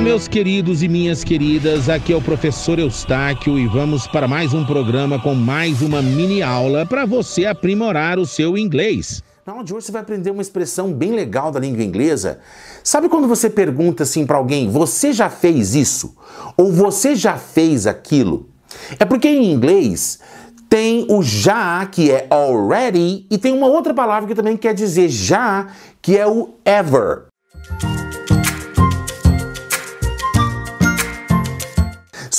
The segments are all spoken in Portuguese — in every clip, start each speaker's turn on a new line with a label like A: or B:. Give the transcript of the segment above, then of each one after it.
A: Olá, meus queridos e minhas queridas. Aqui é o professor Eustáquio e vamos para mais um programa com mais uma mini aula para você aprimorar o seu inglês.
B: Na aula de hoje você vai aprender uma expressão bem legal da língua inglesa. Sabe quando você pergunta assim para alguém, você já fez isso? Ou você já fez aquilo? É porque em inglês tem o já, que é already, e tem uma outra palavra que também quer dizer já, que é o ever.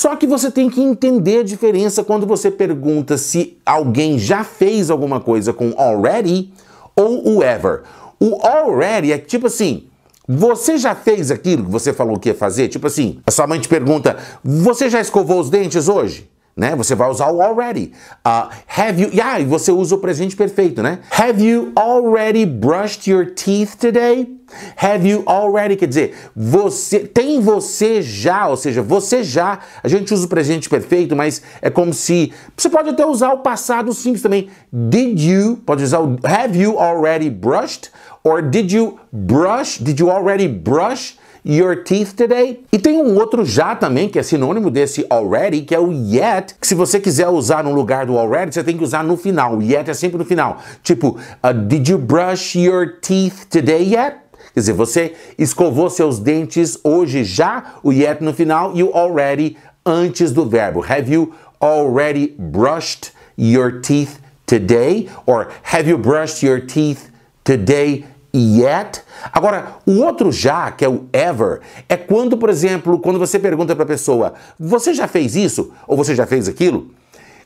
B: Só que você tem que entender a diferença quando você pergunta se alguém já fez alguma coisa com already ou o ever. O already é tipo assim, você já fez aquilo que você falou que ia fazer? Tipo assim, a sua mãe te pergunta, você já escovou os dentes hoje? Né? Você vai usar o already. Uh, have you, yeah, e você usa o presente perfeito, né? Have you already brushed your teeth today? Have you already, quer dizer, você tem você já, ou seja, você já. A gente usa o presente perfeito, mas é como se você pode até usar o passado simples também. Did you? Pode usar o have you already brushed? Or did you brush? Did you already brush? Your teeth today? E tem um outro já também, que é sinônimo desse already, que é o yet, que se você quiser usar no lugar do already, você tem que usar no final. O yet é sempre no final. Tipo, uh, did you brush your teeth today yet? Quer dizer, você escovou seus dentes hoje já, o yet no final e o already antes do verbo. Have you already brushed your teeth today? Or have you brushed your teeth today yet. Agora, o outro já, que é o ever, é quando, por exemplo, quando você pergunta para a pessoa: "Você já fez isso?" ou "Você já fez aquilo?"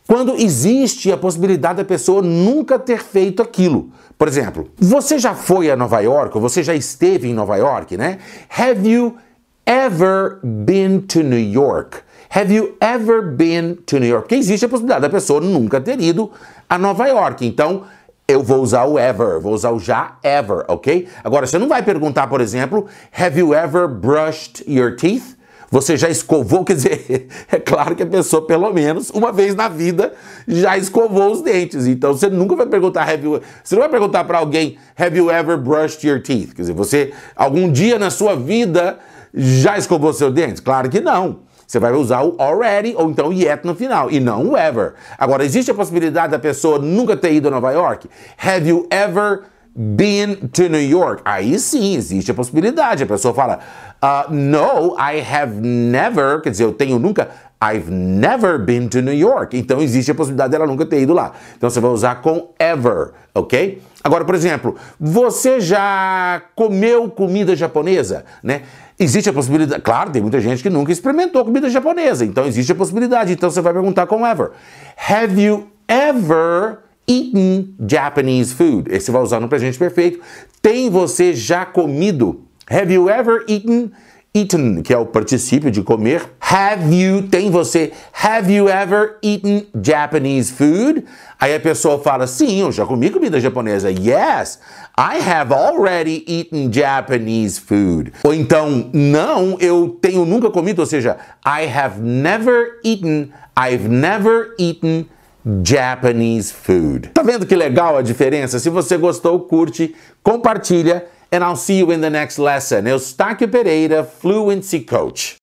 B: Quando existe a possibilidade da pessoa nunca ter feito aquilo. Por exemplo, você já foi a Nova York, ou você já esteve em Nova York, né? Have you ever been to New York? Have you ever been to New York? Porque existe a possibilidade da pessoa nunca ter ido a Nova York. Então, eu vou usar o ever, vou usar o já ever, ok? Agora, você não vai perguntar, por exemplo, have you ever brushed your teeth? Você já escovou? Quer dizer, é claro que a pessoa, pelo menos uma vez na vida, já escovou os dentes. Então você nunca vai perguntar, have you, você não vai perguntar para alguém, have you ever brushed your teeth? Quer dizer, você algum dia na sua vida já escovou seus dentes? Claro que não. Você vai usar o already ou então yet no final e não o ever. Agora, existe a possibilidade da pessoa nunca ter ido a Nova York? Have you ever been to New York? Aí sim, existe a possibilidade. A pessoa fala, uh, no, I have never, quer dizer, eu tenho nunca, I've never been to New York. Então existe a possibilidade dela nunca ter ido lá. Então você vai usar com ever, ok? Agora, por exemplo, você já comeu comida japonesa, né? Existe a possibilidade, claro, tem muita gente que nunca experimentou comida japonesa, então existe a possibilidade. Então você vai perguntar com ever. Have you ever eaten Japanese food? Esse vai usar no presente perfeito. Tem você já comido? Have you ever eaten eaten, que é o particípio de comer. Have you, tem você, have you ever eaten Japanese food? Aí a pessoa fala, sim, eu já comi comida japonesa. Yes, I have already eaten Japanese food. Ou então, não, eu tenho nunca comido, ou seja, I have never eaten, I've never eaten Japanese food. Tá vendo que legal a diferença? Se você gostou, curte, compartilha and I'll see you in the next lesson. Eustáquio Pereira, Fluency Coach.